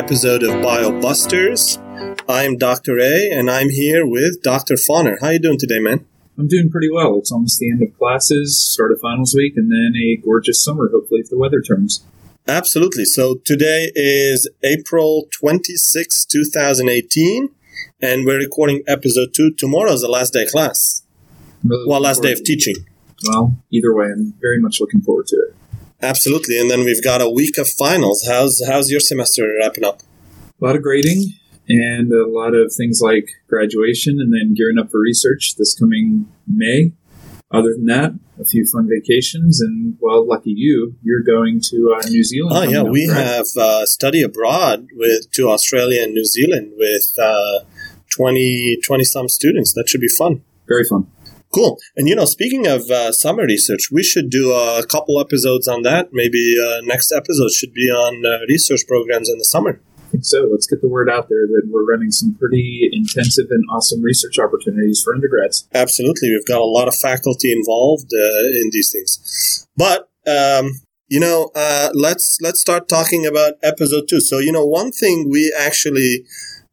episode of BioBusters. I'm Dr. A, and I'm here with Dr. Fauner. How you doing today, man? I'm doing pretty well. It's almost the end of classes, start of finals week, and then a gorgeous summer, hopefully, if the weather turns. Absolutely. So today is April 26, 2018, and we're recording episode two. Tomorrow's the last day of class. Really Well, last day of teaching. Well, either way, I'm very much looking forward to it. Absolutely. And then we've got a week of finals. How's how's your semester wrapping up? A lot of grading and a lot of things like graduation and then gearing up for research this coming May. Other than that, a few fun vacations and, well, lucky you, you're going to uh, New Zealand. Oh yeah, we right? have uh, study abroad with to Australia and New Zealand with uh, 20, 20 some students. That should be fun. Very fun. Cool. And you know, speaking of uh, summer research, we should do a couple episodes on that. Maybe uh, next episode should be on uh, research programs in the summer. So. Let's get the word out there that we're running some pretty intensive and awesome research opportunities for undergrads. Absolutely, we've got a lot of faculty involved uh, in these things. But um, you know, uh, let's let's start talking about episode two. So you know, one thing we actually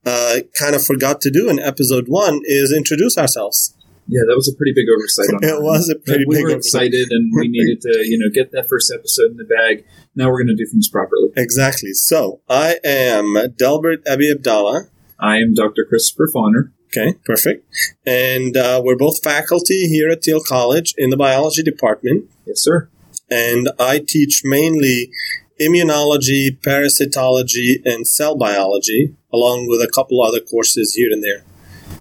uh, kind of forgot to do in episode one is introduce ourselves. Yeah, that was a pretty big oversight on It was a pretty we big were oversight. excited and we needed to, you know, get that first episode in the bag. Now we're going to do things properly. Exactly. So I am Delbert Abi Abdallah. I am Dr. Christopher Fauner. Okay, perfect. And uh, we're both faculty here at Thiel College in the biology department. Yes, sir. And I teach mainly immunology, parasitology, and cell biology, along with a couple other courses here and there.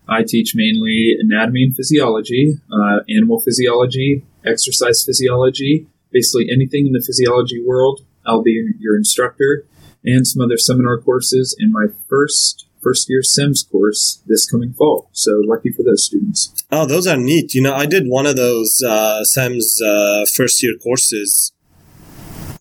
I teach mainly anatomy and physiology, uh, animal physiology, exercise physiology, basically anything in the physiology world. I'll be your instructor and some other seminar courses in my first first year SIMS course this coming fall. So lucky for those students. Oh, those are neat. You know, I did one of those uh, SEMS uh, first year courses.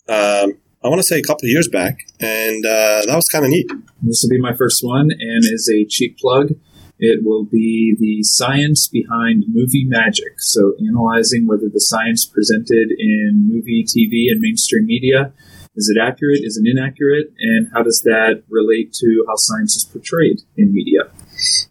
Um, I want to say a couple of years back, and uh, that was kind of neat. This will be my first one, and is a cheap plug, it will be the science behind movie magic. So, analyzing whether the science presented in movie, TV, and mainstream media is it accurate, is it inaccurate, and how does that relate to how science is portrayed in media?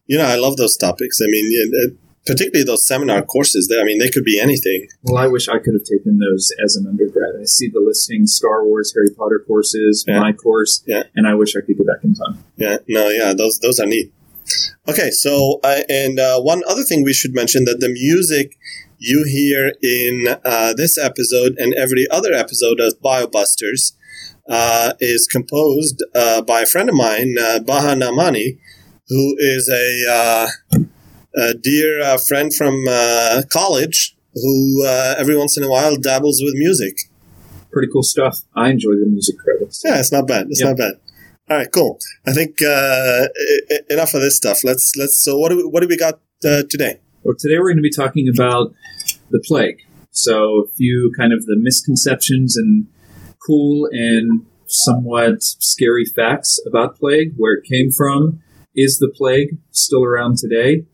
You know, I love those topics. I mean, yeah, uh, particularly those seminar courses. They, I mean, they could be anything. Well, I wish I could have taken those as an undergrad. I see the listing Star Wars, Harry Potter courses, Yeah. my course, Yeah. and I wish I could go back in time. Yeah, no, yeah, those those are neat. Okay, so uh, and uh, one other thing we should mention that the music you hear in uh, this episode and every other episode of BioBusters uh, is composed uh, by a friend of mine, uh, Baha Namani, who is a, uh, a dear uh, friend from uh, college who uh, every once in a while dabbles with music. Pretty cool stuff. I enjoy the music credits. Yeah, it's not bad. It's Yeah. not bad. All right, cool. I think uh, enough of this stuff. Let's let's. So what do we what do we got uh, today? Well, today we're going to be talking about the plague. So, a few kind of the misconceptions and cool and somewhat scary facts about plague, where it came from, is the plague still around today,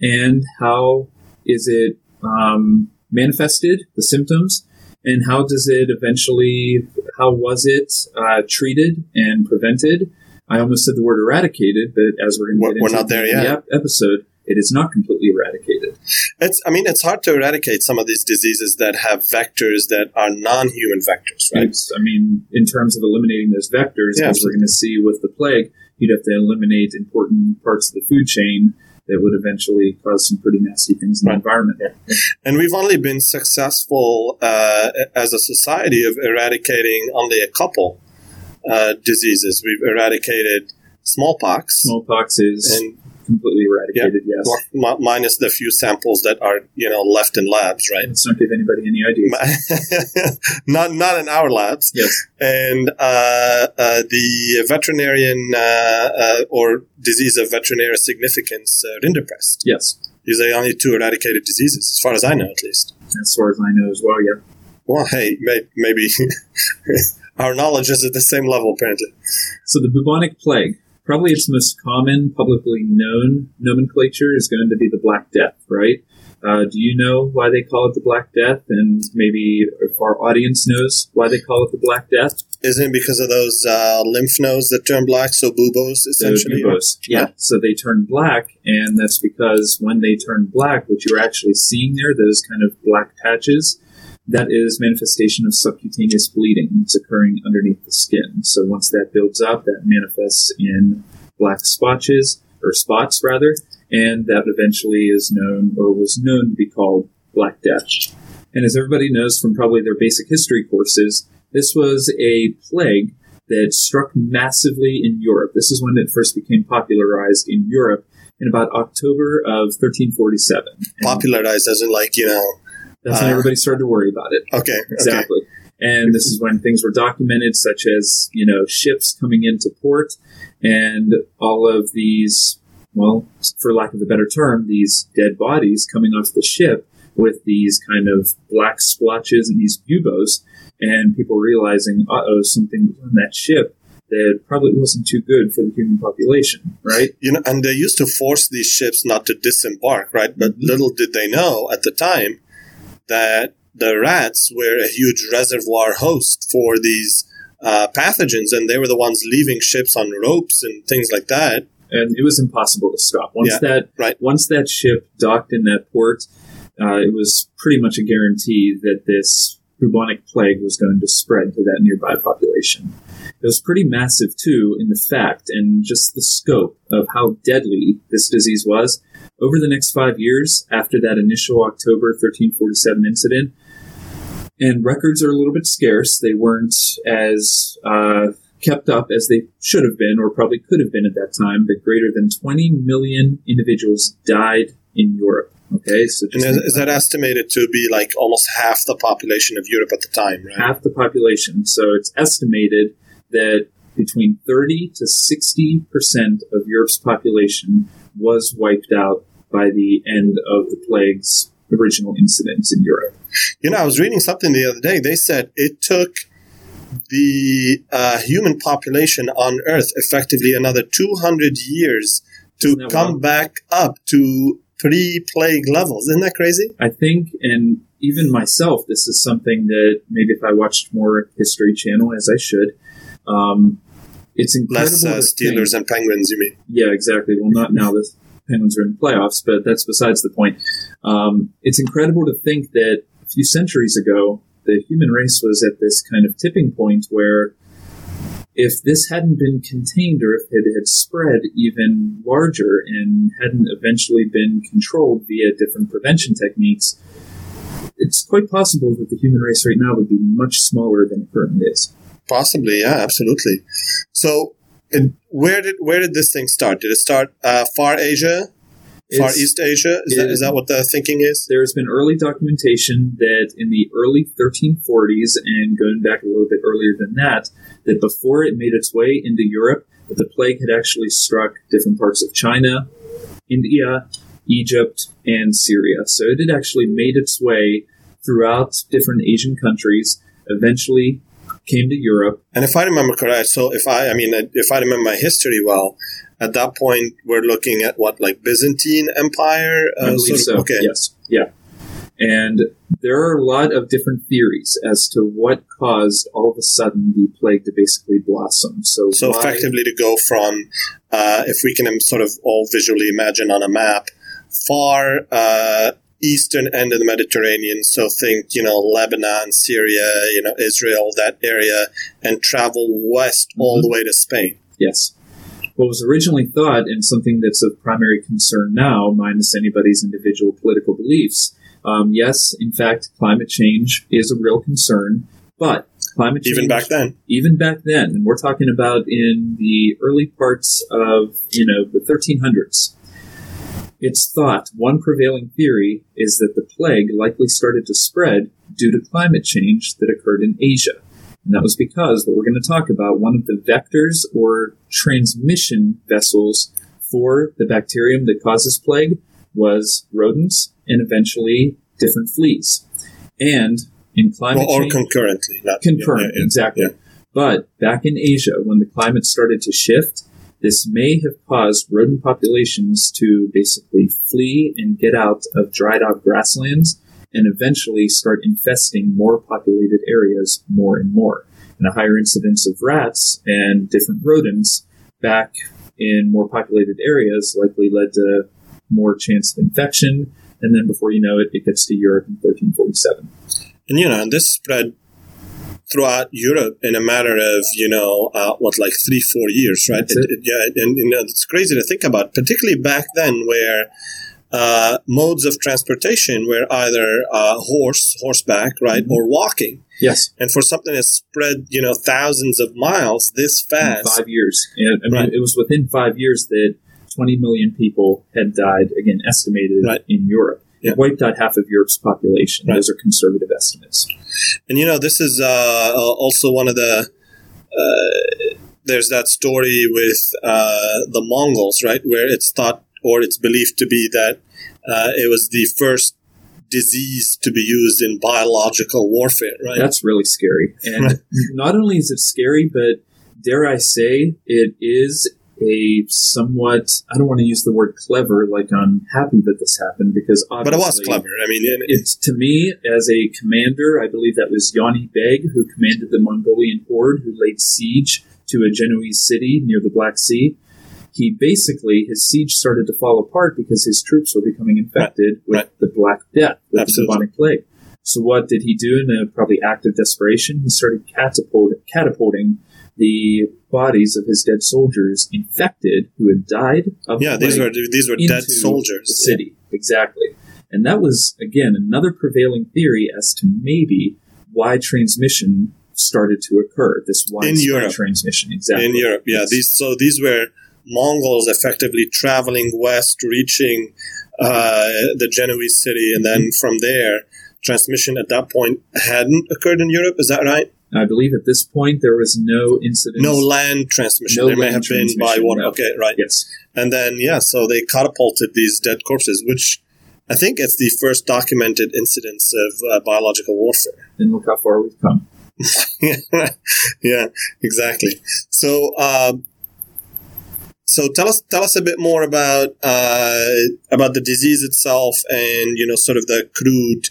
and how is it um, manifested, the symptoms, and how does it eventually, how was it uh, treated and prevented? I almost said the word eradicated, but as we're going to We're- get we're into not there the yet. ep- episode, it is not completely eradicated. It's. I mean, it's hard to eradicate some of these diseases that have vectors that are non-human vectors, right? It's, I mean, in terms of eliminating those vectors, Yeah, as we're going to see with the plague, you'd have to eliminate important parts of the food chain that would eventually cause some pretty nasty things in the environment. And we've only been successful uh, as a society of eradicating only a couple uh, diseases. We've eradicated smallpox Smallpox is and completely eradicated, yes. well, mi- minus the few samples that are you know left in labs, right? Let's not give anybody any ideas. not not in our labs. Yes. And uh, uh, the veterinarian uh, uh, or disease of veterinary significance, uh, rinderpest. Yes. These are the only two eradicated diseases, as far as I know, at least. As far as I know as well, yeah. Well, hey, may, maybe our knowledge is at the same level, apparently. So the bubonic plague, probably its most common publicly known nomenclature is going to be the Black Death, right? Uh, do you know why they call it the Black Death? And maybe if our audience knows why they call it the Black Death? Isn't it because of those uh, lymph nodes that turn black? So buboes, essentially. Buboes, yeah. yeah. So they turn black, and that's because when they turn black, what you're actually seeing there, those kind of black patches, that is manifestation of subcutaneous bleeding. It's occurring underneath the skin. So once that builds up, that manifests in black spotches, or spots rather, and that eventually is known, or was known to be called Black Death. And as everybody knows from probably their basic history courses, this was a plague that struck massively in Europe. This is when it first became popularized in Europe in about October of 1347. popularized as in like, you know. That's uh, when everybody started to worry about it. Okay. Exactly. Okay. And this is when things were documented, such as, you know, ships coming into port and all of these, well, for lack of a better term, these dead bodies coming off the ship with these kind of black splotches and these buboes, and people realizing, uh oh, something on that ship that probably wasn't too good for the human population, right? You know, and they used to force these ships not to disembark, right? But little did they know at the time that the rats were a huge reservoir host for these uh, pathogens, and they were the ones leaving ships on ropes and things like that. And it was impossible to stop. Once yeah, that right. once that ship docked in that port, uh, it was pretty much a guarantee that this bubonic plague was going to spread to that nearby population. It was pretty massive, too, in the fact and just the scope of how deadly this disease was. Over the next five years, after that initial October 1347 incident, and records are a little bit scarce, they weren't as uh, kept up as they should have been or probably could have been at that time, but greater than 20 million individuals died in Europe. Okay, so is, is that estimated to be like almost half the population of Europe at the time, right? Half the population. So it's estimated that between 30 to 60 percent of Europe's population was wiped out by the end of the plague's original incidents in Europe. You know, I was reading something the other day. They said it took the uh, human population on Earth effectively another 200 years to come back up to pre-plague levels. Isn't that crazy? I think, and even myself, this is something that maybe if I watched more History Channel, as I should, um, it's incredible. Less uh, Steelers think, and Penguins, you mean? Yeah, exactly. Well, not now. The Penguins are in the playoffs, but that's besides the point. Um, it's incredible to think that a few centuries ago, the human race was at this kind of tipping point where if this hadn't been contained or if it had spread even larger and hadn't eventually been controlled via different prevention techniques, it's quite possible that the human race right now would be much smaller than it currently is. Possibly, yeah, absolutely. So, where did where did this thing start? Did it start uh, far Asia? Far East Asia? Is, it, that, is that what the thinking is? There's been early documentation that in the early 1340s and going back a little bit earlier than that, that before it made its way into Europe, that the plague had actually struck different parts of China, India, Egypt, and Syria. So it had actually made its way throughout different Asian countries, eventually came to Europe. And if I remember correct, so if I, I mean, if I remember my history well, at that point we're looking at what like Byzantine Empire. Uh, I believe sort of, so. Okay. Yes. Yeah. And there are a lot of different theories as to what caused all of a sudden the plague to basically blossom. So, so why, effectively to go from, uh, if we can sort of all visually imagine on a map, far uh, eastern end of the Mediterranean. So think, you know, Lebanon, Syria, you know, Israel, that area, and travel west mm-hmm. all the way to Spain. Yes what was originally thought, and something that's of primary concern now, minus anybody's individual political beliefs. Um, yes, in fact, climate change is a real concern, but climate change. Even back then. Even back then. And we're talking about in the early parts of, you know, the 1300s. It's thought, one prevailing theory is that the plague likely started to spread due to climate change that occurred in Asia. And that was because what we're going to talk about, one of the vectors or transmission vessels for the bacterium that causes plague was rodents and eventually different fleas. And in climate well, or change, concurrently, not concurrent, yeah, yeah, exactly. Yeah. But back in Asia, when the climate started to shift, this may have caused rodent populations to basically flee and get out of dried out grasslands and eventually start infesting more populated areas more and more. and a higher incidence of rats and different rodents back in more populated areas likely led to more chance of infection. And then before you know it, it gets to Europe in 1347. And you know, and this spread throughout Europe in a matter of you know uh, what like three four years, right? That's It- it- yeah, and you know it's crazy to think about, particularly back then where. Uh, modes of transportation were either uh, horse, horseback, right, Mhm. or walking. Yes, And for something that spread, you know, thousands of miles this in fast, five years. And, I mean, Right. it was within five years that 20 million people had died, again, estimated Right. in Europe. Yeah. Wiped out half of Europe's population. Right. Those are conservative estimates. And you know, this is uh, uh, also one of the. Uh, there's that story with uh, the Mongols, right, where it's thought or it's believed to be that uh, it was the first disease to be used in biological warfare, right? That's really scary. And not only is it scary, but dare I say, it is a somewhat, I don't want to use the word clever, like I'm happy that this happened because obviously but it was clever. I mean, it, It's to me as a commander. I believe that was Jani Beg who commanded the Mongolian horde who laid siege to a Genoese city near the Black Sea. He basically his siege started to fall apart because his troops were becoming infected with right. the Black Death, with Absolutely. the bubonic plague. So what did he do in a probably act of desperation? He started catapult, catapulting the bodies of his dead soldiers infected who had died of yeah, the these were these were dead soldiers. The city, exactly. And that was, again, another prevailing theory as to maybe why transmission started to occur. This widespread Europe. transmission, exactly. in Europe. Yeah, Yes. these so these were Mongols effectively traveling west, reaching uh, the Genoese city, and then from there, transmission at that point hadn't occurred in Europe. Is that right? I believe at this point there was no incident. No land transmission. No there may have been by water. no. Okay, right. Yes. And then yeah, so they catapulted these dead corpses, which I think it's the first documented incidence of uh, biological warfare. And look how far we've come. yeah, exactly. So, um, so tell us tell us a bit more about uh, about the disease itself, and you know, sort of the crude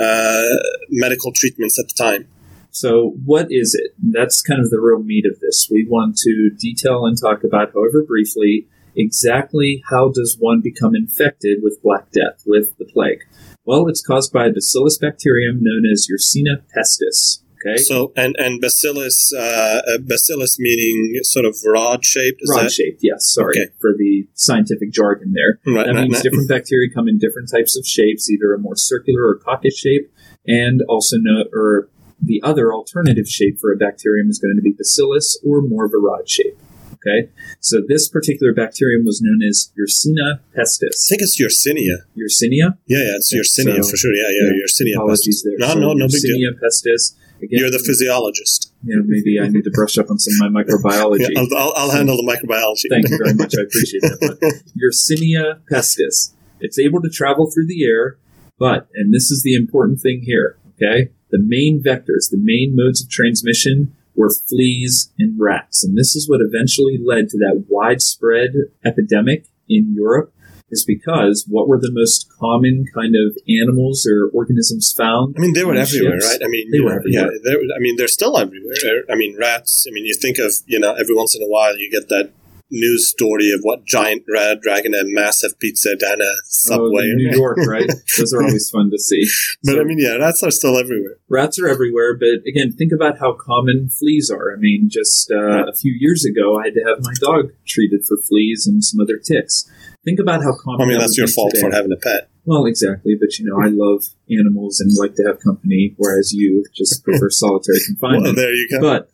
uh, medical treatments at the time. So, what is it? That's kind of the real meat of this. We want to detail and talk about, however briefly, exactly how does one become infected with Black Death, with the plague? Well, it's caused by a bacillus bacterium known as Yersinia pestis. Okay, So, and and bacillus, uh, uh, bacillus meaning sort of rod shaped. Is rod that shaped. Yes, sorry Okay. for the scientific jargon there. right? That right, means right. different bacteria come in different types of shapes, either a more circular or coccus shape, and also no, or the other alternative shape for a bacterium is going to be bacillus or more of a rod shape. Okay, so this particular bacterium was known as Yersinia pestis. I pestis. think it's Yersinia. Yersinia. Yeah, yeah, it's Yeah, Yersinia so- for sure. Yeah, yeah, yeah, Yersinia. Apologies there. No, So no, no big deal. Yersinia pestis. Again, You're the physiologist. Yeah, maybe I need to brush up on some of my microbiology. Yeah, I'll, I'll, I'll handle the microbiology. Thank you very much. I appreciate that. But Yersinia pestis. It's able to travel through the air, but, and this is the important thing here, okay? The main vectors, the main modes of transmission were fleas and rats. And this is what eventually led to that widespread epidemic in Europe is because what were the most common kind of animals or organisms found? I mean, they were everywhere, ships? right? I mean, They were everywhere. Yeah, I mean, they're still everywhere. I mean, rats. I mean, you think of you know, every once in a while, you get that news story of what giant rat dragging a massive pizza down a Oh, subway. the New York, right? Those are always fun to see. but So- I mean, yeah, rats are still everywhere. rats are everywhere, but again, think about how common fleas are. I mean, just uh, a few years ago, I had to have my dog treated for fleas and some other ticks. Think about how common. I mean, that that's your fault today. for having a pet. Well, exactly, but you know, I love animals and like to have company, whereas you just prefer solitary Well, confinement. there you go. But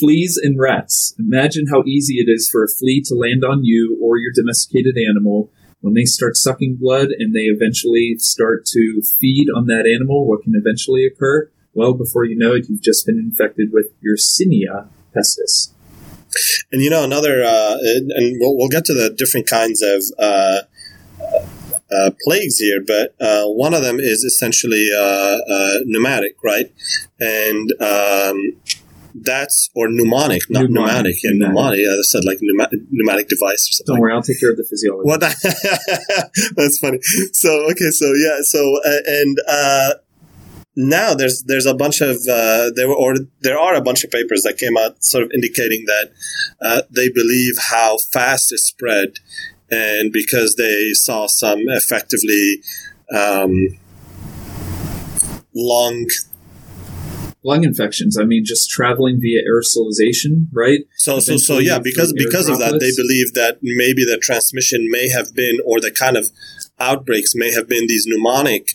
fleas and rats. Imagine how easy it is for a flea to land on you or your domesticated animal. When they start sucking blood and they eventually start to feed on that animal, what can eventually occur? Well, before you know it, you've just been infected with Yersinia pestis. And you know, another, uh, and and we'll, we'll get to the different kinds of uh, uh, plagues here, but uh, one of them is essentially uh, uh, pneumatic, right? And um, that's or pneumonic, not Pneumonic, pneumatic. Yeah, pneumatic. pneumatic. I said like pneumatic, pneumatic device or something. Don't worry, I'll take care of the physiology. What? That's funny. So okay, so yeah, so uh, and uh, now there's there's a bunch of uh, there were or there are a bunch of papers that came out sort of indicating that uh, they believe how fast it spread, and because they saw some effectively um, lung lung infections. I mean, just traveling via aerosolization, right? So, so, so, yeah, because because of that, they believe that maybe the transmission may have been, or the kind of outbreaks may have been these pneumonic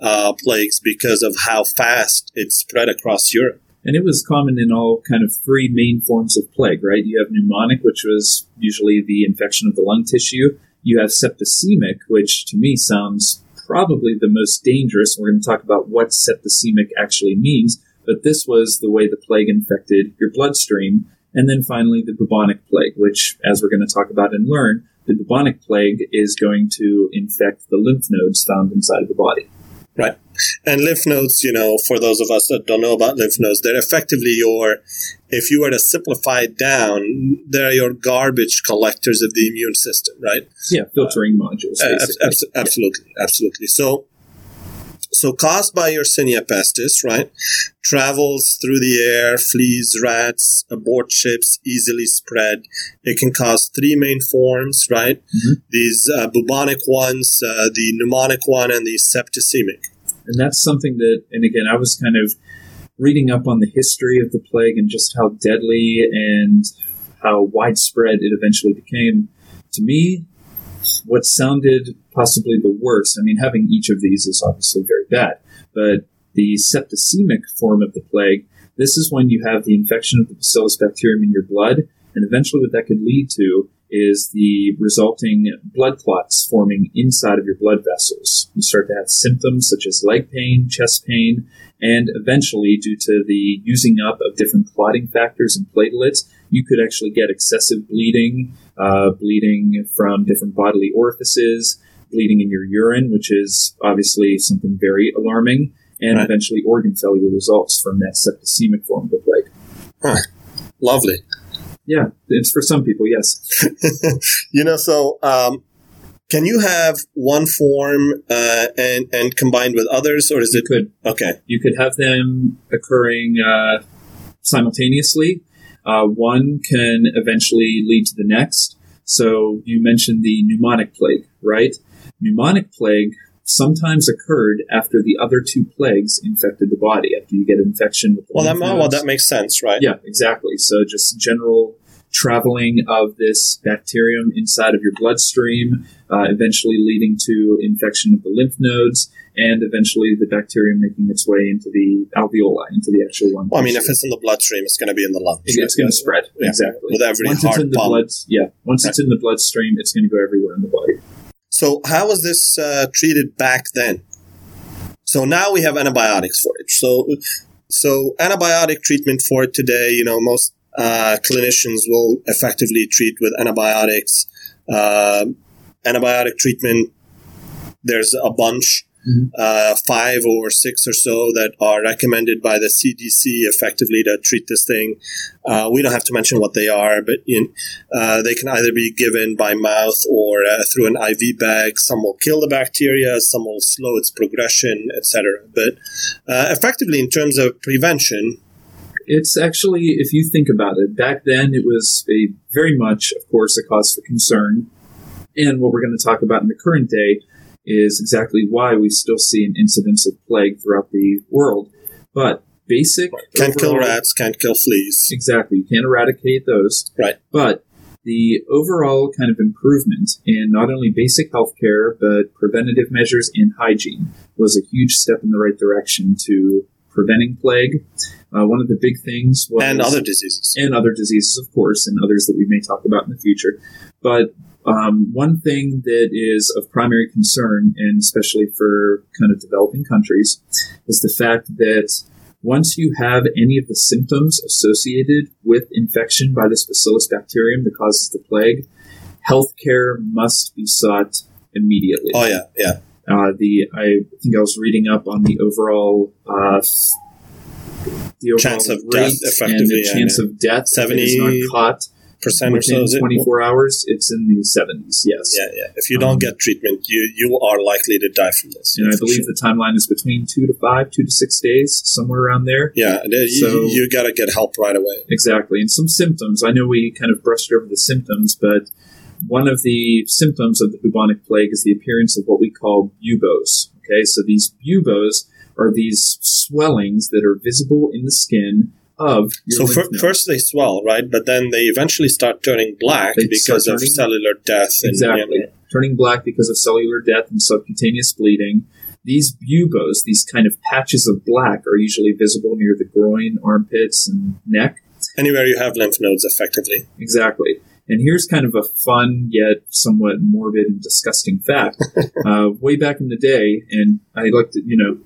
uh, plagues because of how fast it spread across Europe. And it was common in all kind of three main forms of plague, right? You have pneumonic, which was usually the infection of the lung tissue. You have septicemic, which to me sounds probably the most dangerous. We're going to talk about what septicemic actually means, but this was the way the plague infected your bloodstream. And then finally, the bubonic plague, which, as we're going to talk about and learn, the bubonic plague is going to infect the lymph nodes found inside of the body. Right. And lymph nodes, you know, for those of us that don't know about lymph nodes, they're effectively your, if you were to simplify it down, they're your garbage collectors of the immune system, right? Yeah, filtering uh, modules. Uh, absolutely, yeah. absolutely. So, so caused by Yersinia pestis, right, travels through the air, fleas, rats, aboard ships, easily spread. It can cause three main forms, right? Mm-hmm. These uh, bubonic ones, uh, the pneumonic one, and the septicemic. And that's something that, and again, I was kind of reading up on the history of the plague and just how deadly and how widespread it eventually became. To me, what sounded possibly the worst, I mean, having each of these is obviously very bad, but the septicemic form of the plague, this is when you have the infection of the bacillus bacterium in your blood, and eventually what that could lead to is the resulting blood clots forming inside of your blood vessels. You start to have symptoms such as leg pain, chest pain, and eventually, due to the using up of different clotting factors and platelets, you could actually get excessive bleeding, uh, bleeding from different bodily orifices, bleeding in your urine, which is obviously something very alarming, and right. eventually organ failure results from that septicemic form of the plague. Huh. Lovely. Yeah, it's for some people, yes. you know, so um, can you have one form uh, and and combined with others, or is you it could okay? You could have them occurring uh, simultaneously. Uh, one can eventually lead to the next. So you mentioned the pneumonic plague, right? Pneumonic plague sometimes occurred after the other two plagues infected the body. After you get infection with the well, that, well, that makes sense, right? Yeah, exactly. So just general traveling of this bacterium inside of your bloodstream, uh, eventually leading to infection of the lymph nodes, and eventually the bacterium making its way into the alveoli, into the actual lung. Well, I mean, if it's in the bloodstream, it's going to be in the lungs. It's going to spread yeah. exactly with every once heart it's in the pump. blood. Yeah, once it's in the bloodstream, it's going to go everywhere in the body. So, how was this uh, treated back then? So now we have antibiotics for it. So, so antibiotic treatment for it today, you know, most uh, clinicians will effectively treat with antibiotics. Uh, antibiotic treatment, there's a bunch mm-hmm. uh, five or six or so that are recommended by the CDC effectively to treat this thing. Uh, we don't have to mention what they are, but in, uh, they can either be given by mouth or uh, through an IV bag. Some will kill the bacteria, some will slow its progression, etc. But uh, effectively, in terms of prevention, it's actually, if you think about it, back then it was a very much, of course, a cause for concern. And what we're going to talk about in the current day is exactly why we still see an incidence of plague throughout the world. But basic can't overall, kill rats, can't kill fleas. Exactly, you can't eradicate those. Right. But the overall kind of improvement in not only basic healthcare but preventative measures and hygiene was a huge step in the right direction to preventing plague. Uh, one of the big things was and other diseases and other diseases, of course, and others that we may talk about in the future. But um, one thing that is of primary concern, and especially for kind of developing countries, is the fact that once you have any of the symptoms associated with infection by this bacillus bacterium that causes the plague, healthcare must be sought immediately. Oh yeah, yeah. Uh, the I think I was reading up on the overall uh, the overall chance of death, and the yeah, chance yeah. of death 70, if it is not caught percent or so. It? 24 hours, it's in the 70s. Yes. Yeah, yeah. If you don't Um, get treatment, you you are likely to die from this. And I believe sure. the timeline is between two to five, two to six days, somewhere around there. Yeah, uh, you, So- you got to get help right away. Exactly. And some symptoms. I know we kind of brushed over the symptoms, but one of the symptoms of the bubonic plague is the appearance of what we call buboes. Okay, so these buboes are these swellings that are visible in the skin of your So nodes. first they swell, right? But then they eventually start turning black They because start of cellular death. And, Exactly. you know, Turning black because of cellular death and subcutaneous bleeding. These buboes, these kind of patches of black, are usually visible near the groin, armpits, and neck. anywhere you have lymph nodes, effectively. Exactly. And here's kind of a fun yet somewhat morbid and disgusting fact. uh, way back in the day, and I like to, you know,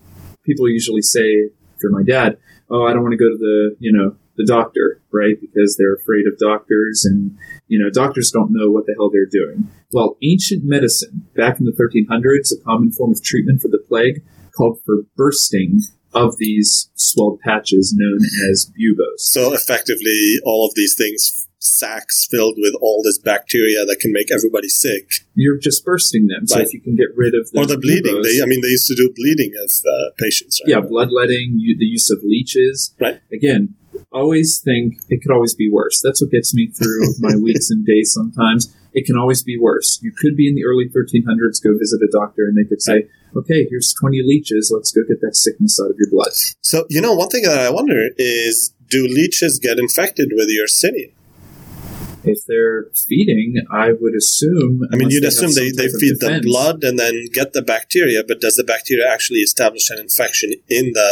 people usually say, you're my dad, oh, I don't want to go to the, you know, the doctor, right? Because they're afraid of doctors and, you know, doctors don't know what the hell they're doing. Well, ancient medicine, back in the 1300s, a common form of treatment for the plague called for bursting of these swelled patches known as buboes. So effectively, all of these things, sacks filled with all this bacteria that can make everybody sick, You're just bursting them. So Right. if you can get rid of the or the bleeding. They, I mean, they used to do bleeding of uh, patients, right? yeah, bloodletting, you, the use of leeches. Right. Again, always think it could always be worse. That's what gets me through my weeks and days sometimes. It can always be worse. You could be in the early 1300s, go visit a doctor, and they could say, okay, here's 20 leeches. Let's go get that sickness out of your blood. So you know, one thing that I wonder is, do leeches get infected with your Yersinia? If they're feeding, I would assume. I mean, you'd assume they, they feed the blood and then get the bacteria, but does the bacteria actually establish an infection in the,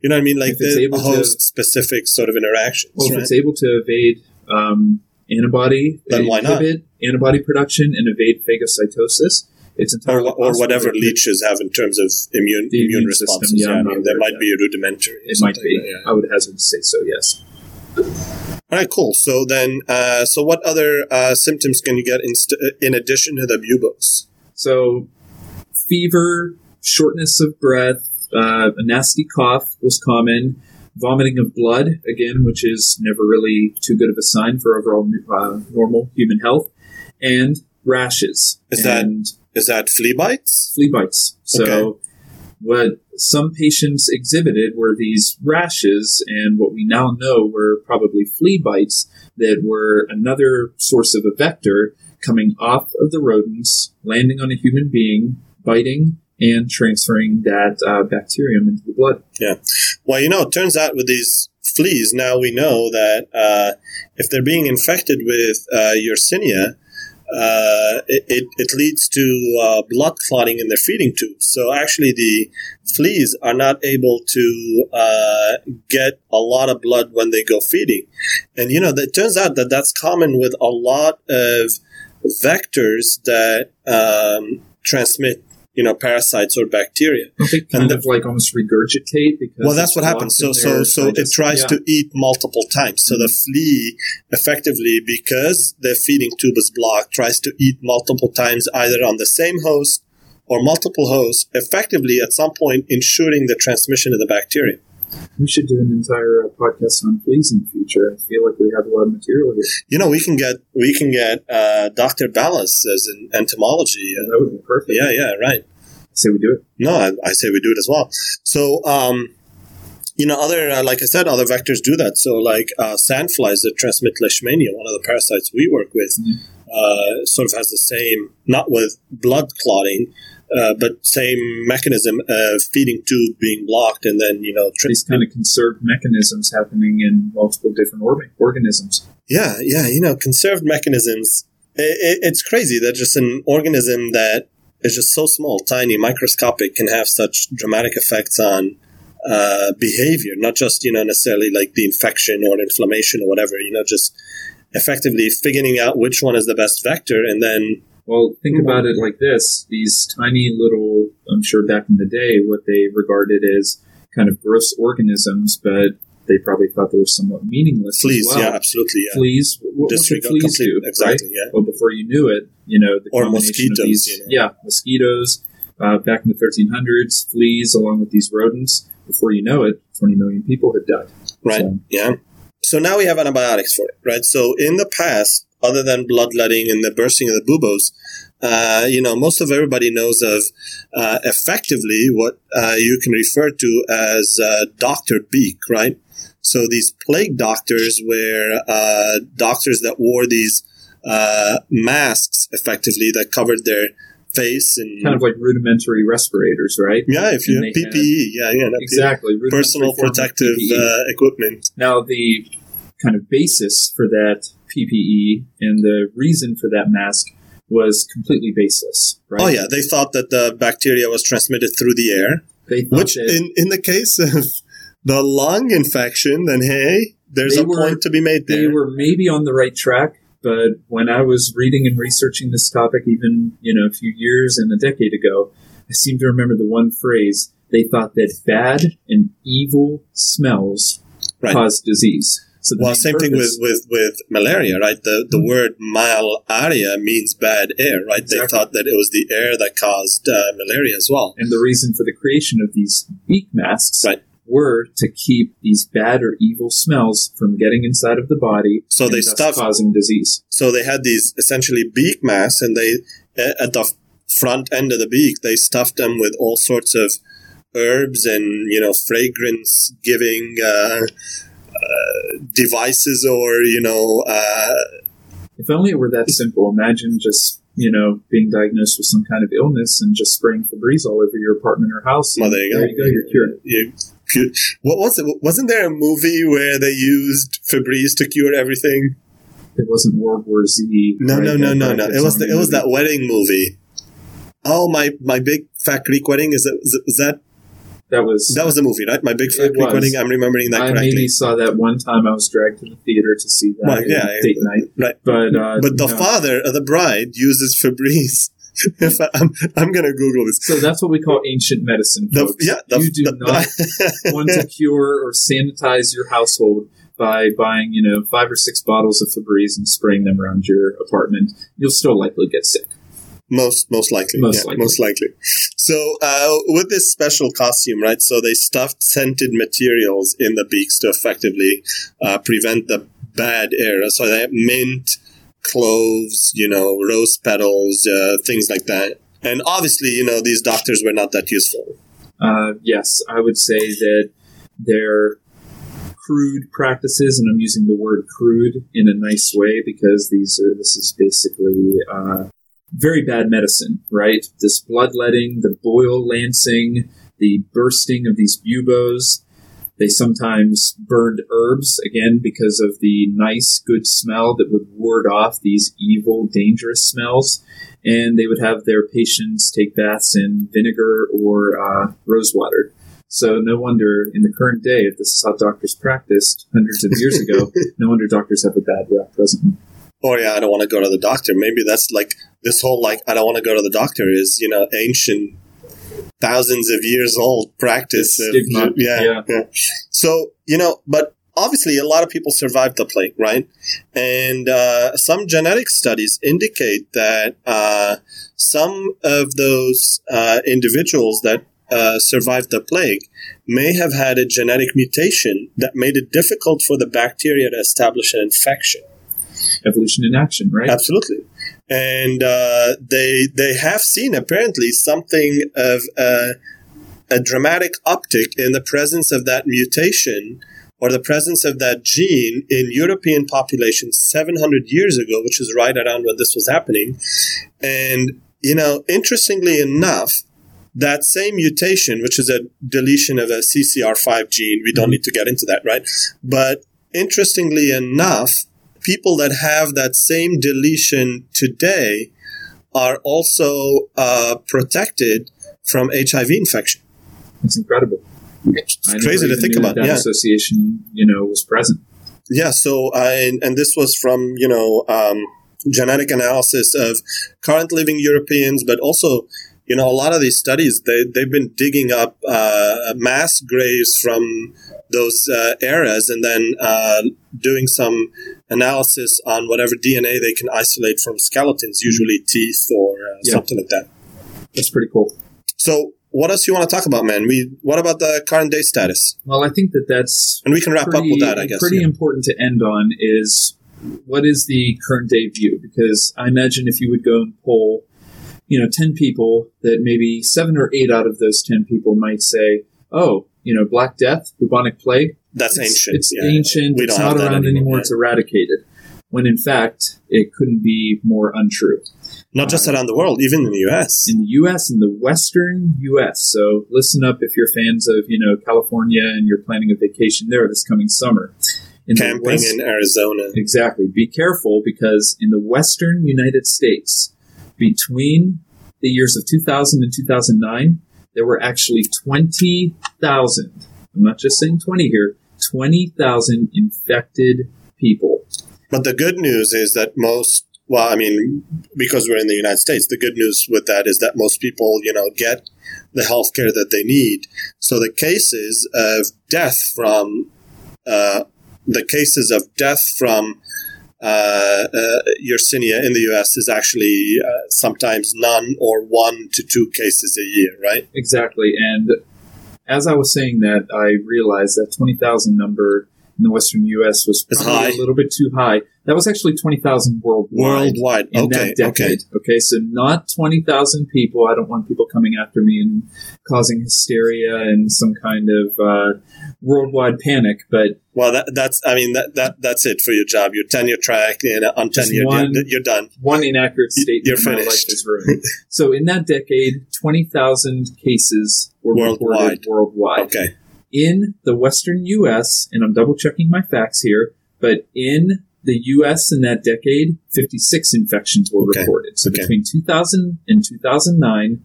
you know what I mean? Like the able to- host specific sort of interactions, Well, if right? it's able to evade um, antibody, Then why not? antibody production and evade phagocytosis, it's Or, entirely or possible whatever leeches have in terms of immune immune immune system, responses. yeah, yeah, I mean, there might be rudimentary. It might be. yeah. I would hazard to say so. Yes. All right, cool. So then, uh, so what other uh, symptoms can you get in, st- in addition to the buboes? So, fever, shortness of breath, uh, a nasty cough was common. Vomiting of blood, again, which is never really too good of a sign for overall uh, normal human health, and rashes. Is that- and Is that flea bites? flea bites. So, Okay. What some patients exhibited were these rashes, and what we now know were probably flea bites that were another source of a vector coming off of the rodents, landing on a human being, biting, and transferring that uh, bacterium into the blood. Yeah. Well, you know, it turns out with these fleas, now we know that uh, if they're being infected with uh, Yersinia, it, it, it leads to uh, blood clotting in their feeding tubes. So actually, the fleas are not able to uh, get a lot of blood when they go feeding. And, you know, it turns out that that's common with a lot of vectors that um, transmit, you know, parasites or bacteria. Don't they kind And of like almost regurgitate because Well, that's what happens. So, so, so it tries yeah. to eat multiple times. So the flea, effectively, because the feeding tube is blocked, tries to eat multiple times, either on the same host or multiple hosts, effectively at some point ensuring the transmission of the bacteria. We should do an entire uh, podcast on fleas in the future. I feel like we have a lot of material here. You know, we can get we can get uh, Dr. Ballas as an entomology. Uh, That would be perfect. yeah, yeah, right. Say we do it. No, I, I say we do it as well. So, um, you know, other uh, like I said, other vectors do that. So, like uh, sandflies that transmit leishmania, one of the parasites we work with, Mhm. uh, sort of has the same, not with blood clotting, uh, but same mechanism of feeding tube being blocked, and then you know, tr- These kind of conserved mechanisms happening in multiple different organ- organisms. yeah, yeah, you know, conserved mechanisms. It, it, it's crazy that just an organism that is just so small, tiny, microscopic, can have such dramatic effects on uh, behavior, not just you know necessarily like the infection or inflammation or whatever. You know, just effectively figuring out which one is the best vector, and then Well, think about it like this: these tiny little, I'm sure back in the day, what they regarded as kind of gross organisms, but they probably thought they were somewhat meaningless. as fleas. well. Yeah, absolutely. Yeah. Fleas. What, what fleas do? exactly. right? Yeah. Well, before you knew it, you know, the Or mosquitoes, Of these, you know. Yeah, mosquitoes. Uh, back in the 1300s, fleas along with these rodents. Before you know it, 20 million people had died. Right. So, Yeah. So now we have antibiotics for it, right? So in the past, other than bloodletting and the bursting of the buboes, uh, you know, most of everybody knows of uh, effectively what uh, you can refer to as uh, doctor beak, right? So these plague doctors were uh, doctors that wore these uh, masks effectively that covered their face and kind of like rudimentary respirators, right? yeah, if you PPE, yeah, yeah, Exactly. personal protective uh, equipment. Now, the kind of basis for that PPE and the reason for that mask was completely baseless, right? Oh yeah, they thought that the bacteria was transmitted through the air, They thought which that in in the case of the lung infection, then hey, there's a were- point to be made there. they were maybe on the right track, but when I was reading and researching this topic, even you know a few years and a decade ago, I seem to remember the one phrase. They thought that bad and evil smells Right. caused disease. So well, same thing with, with, with malaria, right? The the word malaria means bad air, right? They thought that it was the air that caused uh, malaria as well. And the reason for the creation of these beak masks Right. were to keep these bad or evil smells from getting inside of the body. So and they thus stuff- causing disease. So they had these essentially beak masks, and they at the front end of the beak they stuffed them with all sorts of herbs and you know fragrance giving uh, devices or you know uh, If only it were that simple. Imagine just you know being diagnosed with some kind of illness and just spraying Febreze all over your apartment or house. well there you go you go. You're cured. You- you- what was it? Wasn't there a movie where they used Febreze to cure everything? It wasn't World War Z. No, right? no, no, no, no. It was the, it was that wedding movie. Oh my, my big fat Greek wedding is that is that That was. that was the movie, right? My big fat Greek was. wedding. I'm remembering that. I correctly. maybe saw that one time. I was dragged to the theater to see that. Well, yeah, date night. right. But uh, But the no. father of the bride uses Febreze. if I, I'm, I'm gonna Google this. So that's what we call ancient medicine. The, yeah, the, you do the- not want to cure or sanitize your household by buying, you know, five or six bottles of Febreze and spraying them around your apartment. You'll still likely get sick. Most most likely, Most yeah, likely. most likely. So uh, with this special costume, right? So they stuffed scented materials in the beaks to effectively uh, prevent the bad air. So they have mint, cloves, you know, rose petals, uh, things like that. And obviously, you know, these doctors were not that useful. Uh, yes, I would say that their crude practices, and I'm using the word crude in a nice way because these are this is basically uh, very bad medicine, right? This bloodletting, the boil lancing, the bursting of these buboes. They sometimes burned herbs again because of the nice, good smell that would ward off these evil, dangerous smells. And they would have their patients take baths in vinegar or uh, rose water. So no wonder in the current day, if this is how doctors practiced hundreds of years ago, no wonder doctors have a bad rep presently. Or yeah, I don't want to go to the doctor. Maybe that's like this whole like I don't want to go to the doctor is you know ancient, thousands of years old practice. Of, yeah, yeah. yeah. So you know, but obviously a lot of people survived the plague, right? And uh, some genetic studies indicate that uh, some of those uh, individuals that uh, survived the plague may have had a genetic mutation that made it difficult for the bacteria to establish an infection. Evolution in action, right? Absolutely. And uh, they they have seen apparently something of a, a dramatic uptick in the presence of that mutation or the presence of that gene in European populations 700 years ago, which is right around when this was happening. And, you know, interestingly enough, that same mutation, which is a deletion of a CCR5 gene, we don't need to get into that, right? But interestingly enough, people that have that same deletion today are also uh, protected from HIV infection. It's incredible. It's I crazy never to even think knew about. That, that Yeah, association, you know, was present. yeah. So, uh, and, and this was from you know um, genetic analysis of current living Europeans, but also you know a lot of these studies they they've been digging up uh, mass graves from those uh, eras and then uh, doing some analysis on whatever DNA they can isolate from skeletons, usually teeth or uh, Yeah. something like that. That's pretty cool. So what else you want to talk about, man? We what about the current day status? Well, I think that that's And we can wrap pretty, up with that, I guess. pretty yeah. important to end on is what is the current day view? Because I imagine if you would go and poll, you know, ten people, that maybe seven or eight out of those ten people might say, "Oh, you know, Black Death, bubonic plague, That's it's, ancient. It's yeah. ancient. It's not around anymore, anymore. It's eradicated." When in fact, it couldn't be more untrue. Not just uh, around the world, even in the U.S. in the U.S. in the Western U.S. So listen up if you're fans of you know California and you're planning a vacation there this coming summer. In the Camping West- in Arizona. exactly. Be careful because in the Western United States, between the years of 2000 and 2009, there were actually 20,000. I'm not just saying 20 here. 20,000 infected people. But the good news is that most, well, I mean, because we're in the United States, the good news with that is that most people, you know, get the health care that they need. So the cases of death from, uh, the cases of death from uh, uh, Yersinia in the U.S. is actually uh, sometimes none or one to two cases a year, right? Exactly. And as I was saying that, I realized that 20,000 number in the Western U.S. was probably a little bit too high. That was actually 20,000 worldwide. Worldwide. In Okay. that decade. Okay. okay. So not 20,000 people. I don't want people coming after me and causing hysteria and some kind of uh, worldwide panic. But Well, that, that's, I mean, that, that, that's it for your job. Your tenure track and on tenure, one- you're, you're done. one inaccurate statement you're of my life finished. so in that decade, 20,000 cases were Worldwide. reported worldwide. Okay. In the western US, and I'm double checking my facts here, but in the US in that decade, 56 infections were Okay. reported. So Okay. between 2000 and 2009,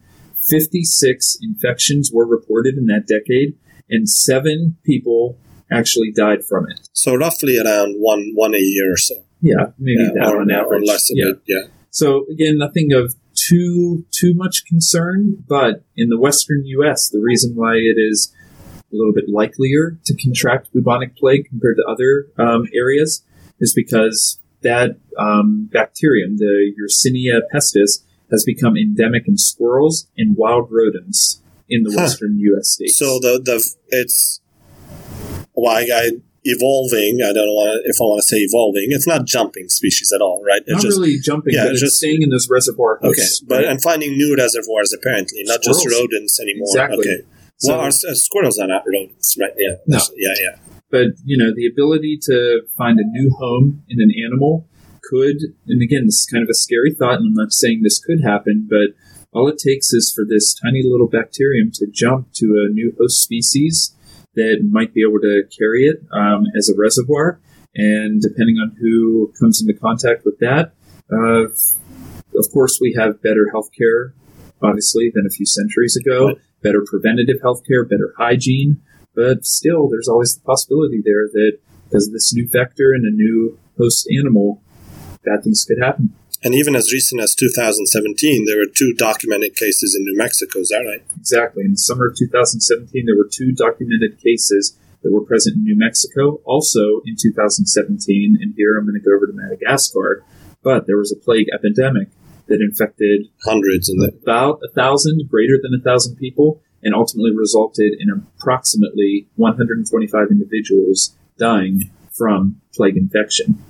56 infections were reported in that decade, and seven people actually died from it. So roughly around one one a year or so. Yeah, maybe Yeah, that or, on average. or less a yeah. bit. Yeah. So again, nothing of too too much concern, but in the western U.S., the reason why it is a little bit likelier to contract bubonic plague compared to other um, areas is because that um, bacterium, the Yersinia pestis, has become endemic in squirrels and wild rodents in the Huh. western U.S. states. So the the it's why I evolving. I don't want if I want to say evolving. It's not jumping species at all, right? It's not just really jumping, yeah, just- staying in those reservoir okay, but right? and finding new reservoirs apparently, not just rodents anymore. Exactly. Okay. So- well, our, uh, squirrels are not rodents, right? Yeah. No. Yeah. Yeah. but you know the ability to find a new home in an animal could and again this is kind of a scary thought and i'm not saying this could happen but all it takes is for this tiny little bacterium to jump to a new host species that might be able to carry it um, as a reservoir and depending on who comes into contact with that uh, of course we have better healthcare obviously than a few centuries ago. Better preventative healthcare better hygiene but still, there's always the possibility there that because of this new vector and a new host animal, bad things could happen. And even as recent as 2017, there were two documented cases in New Mexico. Is that right? Exactly. In the summer of 2017, there were two documented cases that were present in New Mexico. Also in 2017, and here I'm going to go over to Madagascar, but there was a plague epidemic that infected Hundreds and about a thousand, greater than a thousand people, and ultimately resulted in approximately 125 individuals dying from plague infection.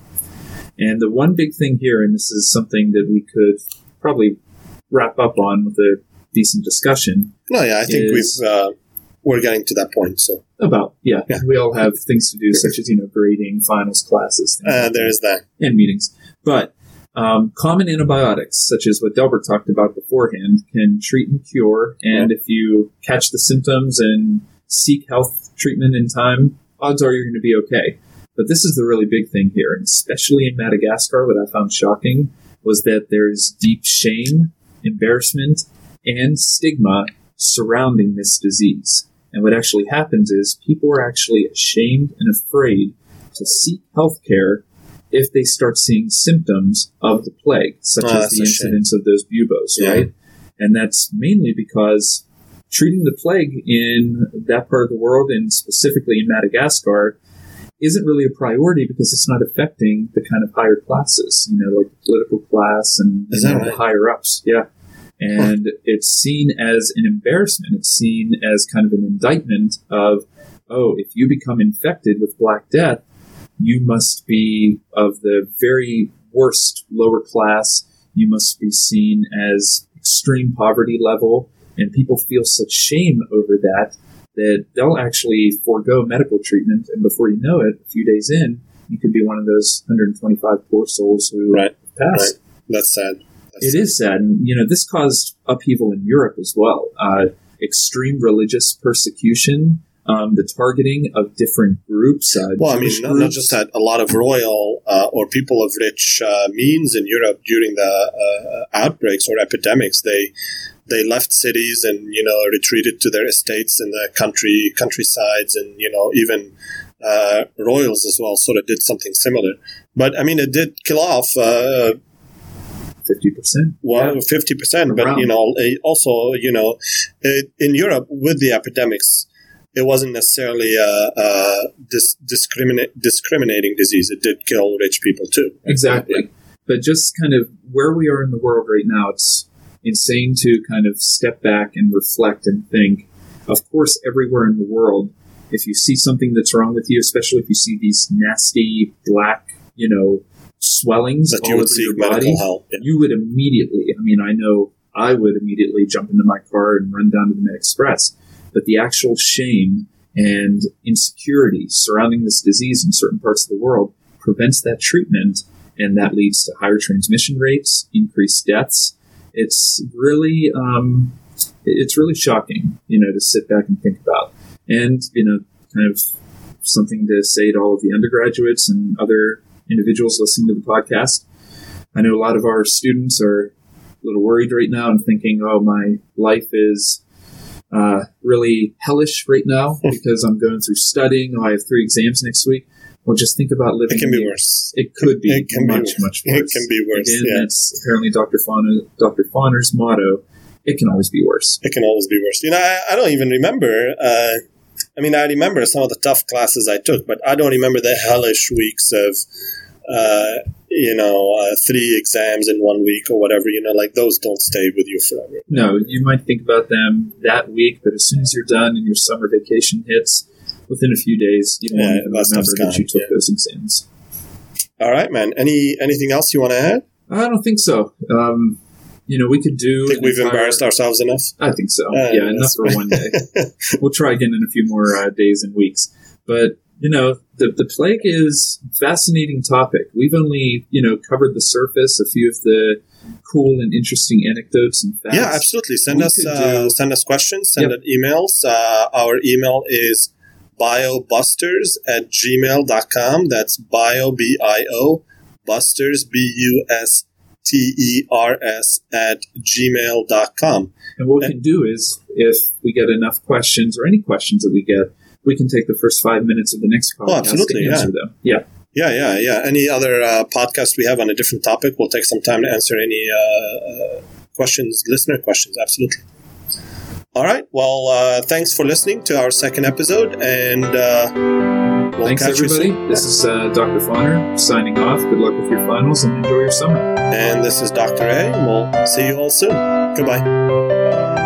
And the one big thing here, and this is something that we could probably wrap up on with a decent discussion No, yeah, I think we've uh, we're getting to that point. So about, yeah, Yeah. we all have things to do, such as, you know, grading, finals, classes, things uh, like there is that. and meetings. But um, common antibiotics, such as what Delbert talked about beforehand, can treat and cure. And if you catch the symptoms and seek health treatment in time, odds are you're going to be okay. But this is the really big thing here, and especially in Madagascar, what I found shocking was that there's deep shame, embarrassment, and stigma surrounding this disease. And what actually happens is people are actually ashamed and afraid to seek health care if they start seeing symptoms of the plague, such Oh, as the shame. incidence of those buboes, Yeah. right? And that's mainly because treating the plague in that part of the world, and specifically in Madagascar, isn't really a priority because it's not affecting the kind of higher classes, you know, like the political class and Is you that know, the higher ups. Yeah. And it's seen as an embarrassment. It's seen as kind of an indictment of, oh, if you become infected with Black Death, you must be of the very worst lower class. You must be seen as extreme poverty level. And people feel such shame over that that they'll actually forego medical treatment. And before you know it, a few days in, you could be one of those 125 poor souls who Right. passed. Right. That's sad. That's It is sad. And, you know, this caused upheaval in Europe as well. Uh, extreme religious persecution, um, the targeting of different groups. Uh, Well, I mean, Jewish not, not just that. A lot of royal uh, or people of rich uh, means in Europe during the uh, outbreaks or epidemics, they they left cities and you know retreated to their estates in the country countrysides, and you know even uh, royals as well sort of did something similar. But I mean, it did kill off. Uh, 50%. well, Yeah. fifty percent, but Around. you know, also, you know, it, in Europe with the epidemics, it wasn't necessarily a, a dis- discriminate discriminating disease. It did kill rich people too. Exactly. But just kind of where we are in the world right now, it's insane to kind of step back and reflect and think. Of course, everywhere in the world, if you see something that's wrong with you, especially if you see these nasty black, you know, swellings That all you would over seek your medical body, help. Yeah. you would immediately, I mean, I know I would immediately jump into my car and run down to the Med Express. But the actual shame and insecurity surrounding this disease in certain parts of the world prevents that treatment, and that leads to higher transmission rates, increased deaths. It's really, um, it's really shocking, you know, to sit back and think about. And, you know, kind of something to say to all of the undergraduates and other individuals listening to the podcast. I know a lot of our students are a little worried right now and thinking, oh, my life is uh, really hellish right now because I'm going through studying. I have three exams next week. Well, just think about living. It can be worse. It could be It can be much, worse. It can be worse, Again, yeah. that's apparently Dr. Fauner, Dr. Fauner's motto. It can always be worse. It can always be worse. You know, I, I don't even remember. Uh, I mean, I remember some of the tough classes I took, but I don't remember the hellish weeks of, uh, you know, uh, three exams in one week or whatever. You know, like those don't stay with you forever. No, you might think about them that week, but as soon as you're done and your summer vacation hits, within a few days, you won't Yeah, even remember that you took yeah. those exams. All right, man. Any anything else you want to add? I don't think so. Um, you know, we could do. I think we've entire- embarrassed ourselves enough. I think so. Uh, yeah, enough for one day. we'll try again in a few more uh, days and weeks. But you know, the the plague is a fascinating topic. We've only you know covered the surface, a few of the cool and interesting anecdotes and facts. Yeah, absolutely. Send We us uh, do- send us questions. Send Yep. us emails. Uh, our email is biobusters at gmail.com. That's bio b i o busters b u s t e r s at gmail.com. And what we can do is, if we get enough questions or any questions that we get, we can take the first five minutes of the next podcast Oh, absolutely, to yeah. them. Yeah. Yeah, yeah, yeah. Any other uh, podcast we have on a different topic, we'll take some time to answer any uh, uh, questions, listener questions. Absolutely. All right. Well, uh, thanks for listening to our second episode, and uh, we'll Thanks, everybody. This is uh, Dr. Fauner signing off. Good luck with your finals and enjoy your summer. And this is Dr. A. and We'll see you all soon. Goodbye.